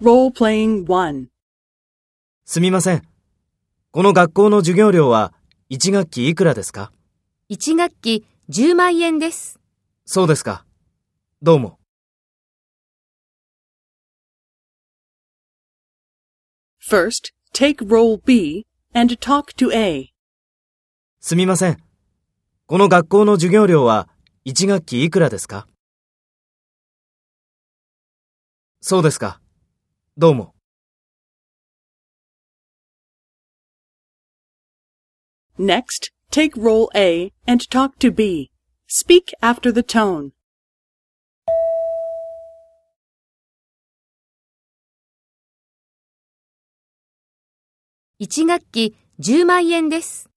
Role-playing 1. すみません。この学校の授業料は1学期いくらですか？1学期10万円です。そうですか。どうも。First, take role B and talk to A. すみません。この学校の授業料は1学期いくらですか？そうですか。どうも。Next, take role A and talk to B. Speak after the tone. 1学期10万円です。